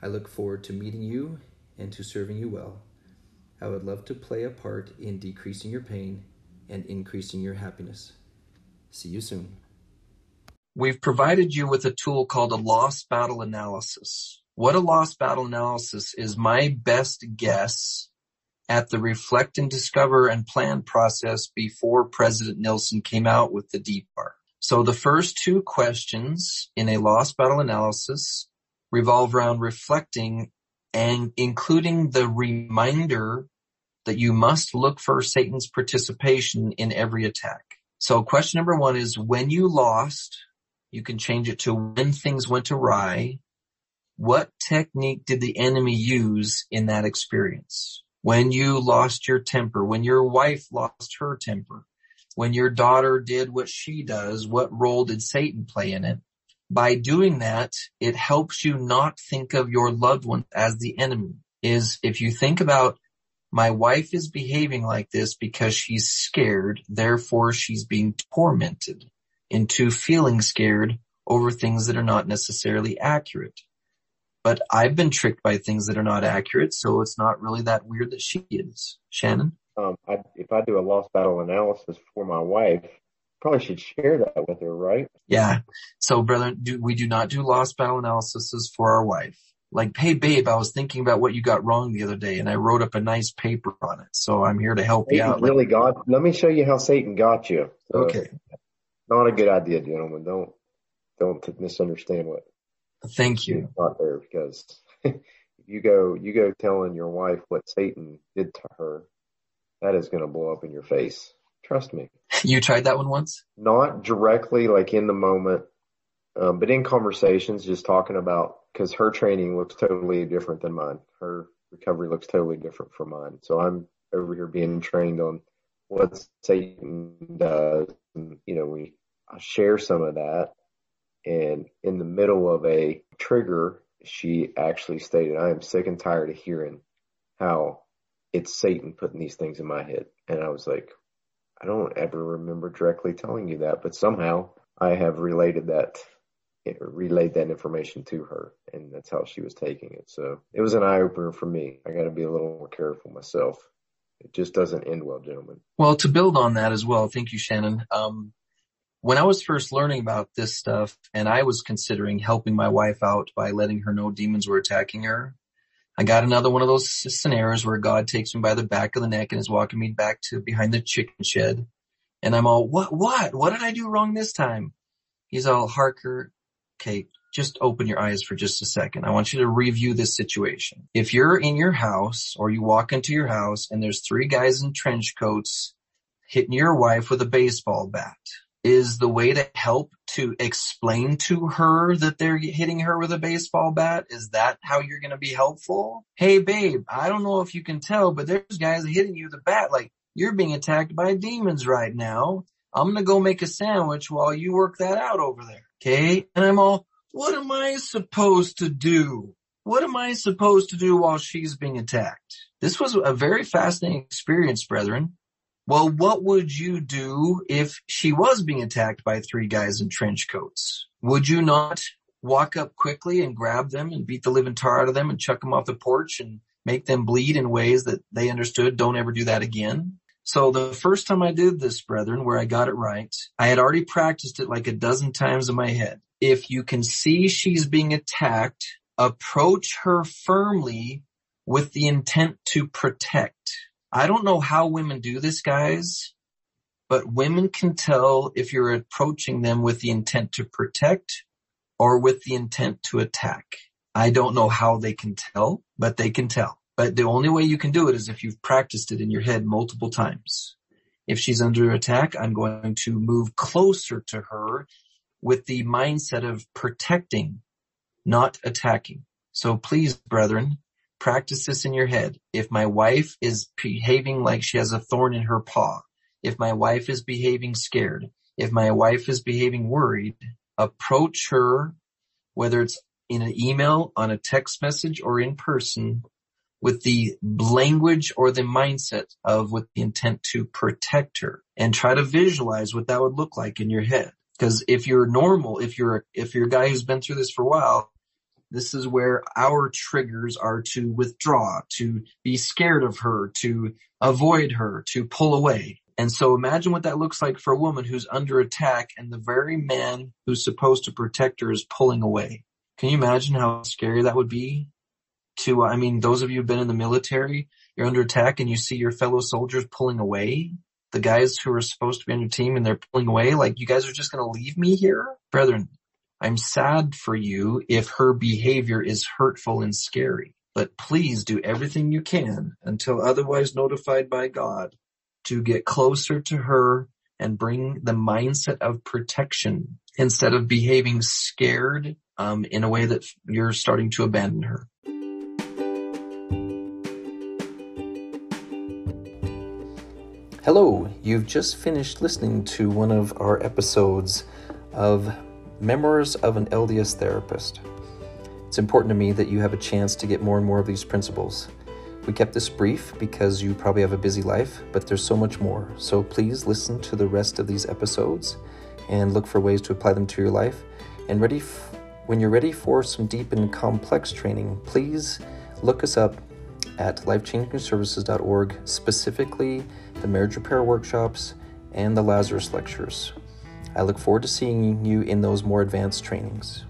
I look forward to meeting you and to serving you well. I would love to play a part in decreasing your pain and increasing your happiness. See you soon. We've provided you with a tool called a lost battle analysis. What a lost battle analysis is my best guess at the reflect and discover and plan process before President Nelson came out with the DPAR. So the first two questions in a lost battle analysis revolve around reflecting and including the reminder that you must look for Satan's participation in every attack. So question number one is when you lost, you can change it to when things went awry. What technique did the enemy use in that experience? When you lost your temper, when your wife lost her temper, when your daughter did what she does, what role did Satan play in it? By doing that, it helps you not think of your loved one as the enemy. Is if you think about my wife is behaving like this because she's scared, therefore she's being tormented into feeling scared over things that are not necessarily accurate. But I've been tricked by things that are not accurate, so it's not really that weird that she is. Shannon? Um, I, if I do a lost battle analysis for my wife, probably should share that with her, right? Yeah. So brother, do, we do not do lost battle analysis for our wife. Like, hey babe, I was thinking about what you got wrong the other day and I wrote up a nice paper on it. So I'm here to help Satan you out. Really God, let me show you how Satan got you. So, okay. Not a good idea, gentlemen. Don't, don't misunderstand what. Thank you. Not there because you go, you go telling your wife what Satan did to her. That is going to blow up in your face. Trust me. You tried that one once? Not directly, like in the moment, um, but in conversations, just talking about because her training looks totally different than mine. Her recovery looks totally different from mine. So I'm over here being trained on what Satan does. And, you know, we I share some of that, and in the middle of a trigger, she actually stated, "I am sick and tired of hearing how it's Satan putting these things in my head." And I was like, I don't ever remember directly telling you that, but somehow I have related that, relayed that information to her and that's how she was taking it. So it was an eye opener for me. I got to be a little more careful myself. It just doesn't end well, gentlemen. Well, to build on that as well, thank you, Shannon. Um, when I was first learning about this stuff and I was considering helping my wife out by letting her know demons were attacking her, I got another one of those scenarios where God takes me by the back of the neck and is walking me back to behind the chicken shed. And I'm all, what, what, what did I do wrong this time? He's all, Harker, okay, just open your eyes for just a second. I want you to review this situation. If you're in your house or you walk into your house and there's three guys in trench coats hitting your wife with a baseball bat, is the way to help to explain to her that they're hitting her with a baseball bat? Is that how you're going to be helpful? Hey babe, I don't know if you can tell, but there's guys hitting you with a bat. Like you're being attacked by demons right now. I'm going to go make a sandwich while you work that out over there. Okay. And I'm all, what am I supposed to do? What am I supposed to do while she's being attacked? This was a very fascinating experience, brethren. Well, what would you do if she was being attacked by three guys in trench coats? Would you not walk up quickly and grab them and beat the living tar out of them and chuck them off the porch and make them bleed in ways that they understood don't ever do that again? So the first time I did this, brethren, where I got it right, I had already practiced it like a dozen times in my head. If you can see she's being attacked, approach her firmly with the intent to protect. I don't know how women do this, guys, but women can tell if you're approaching them with the intent to protect or with the intent to attack. I don't know how they can tell, but they can tell. But the only way you can do it is if you've practiced it in your head multiple times. If she's under attack, I'm going to move closer to her with the mindset of protecting, not attacking. So please, brethren, practice this in your head. If my wife is behaving like she has a thorn in her paw, if my wife is behaving scared, if my wife is behaving worried, approach her, whether it's in an email, on a text message, or in person, with the language or the mindset of with the intent to protect her and try to visualize what that would look like in your head. Because if you're normal, if you're, if you're a guy who's been through this for a while, this is where our triggers are to withdraw, to be scared of her, to avoid her, to pull away. And so imagine what that looks like for a woman who's under attack and the very man who's supposed to protect her is pulling away. Can you imagine how scary that would be? To, I mean, those of you who've been in the military, you're under attack and you see your fellow soldiers pulling away. The guys who are supposed to be on your team and they're pulling away, like you guys are just going to leave me here? Brethren, I'm sad for you if her behavior is hurtful and scary, but please do everything you can until otherwise notified by God to get closer to her and bring the mindset of protection instead of behaving scared um, in a way that you're starting to abandon her. Hello, you've just finished listening to one of our episodes of Memoirs of an LDS Therapist. It's important to me that you have a chance to get more and more of these principles. We kept this brief because you probably have a busy life, but there's so much more. So please listen to the rest of these episodes and look for ways to apply them to your life. And ready f- when you're ready for some deep and complex training, please look us up at lifechangingservices.org, specifically the marriage repair workshops and the Lazarus lectures. I look forward to seeing you in those more advanced trainings.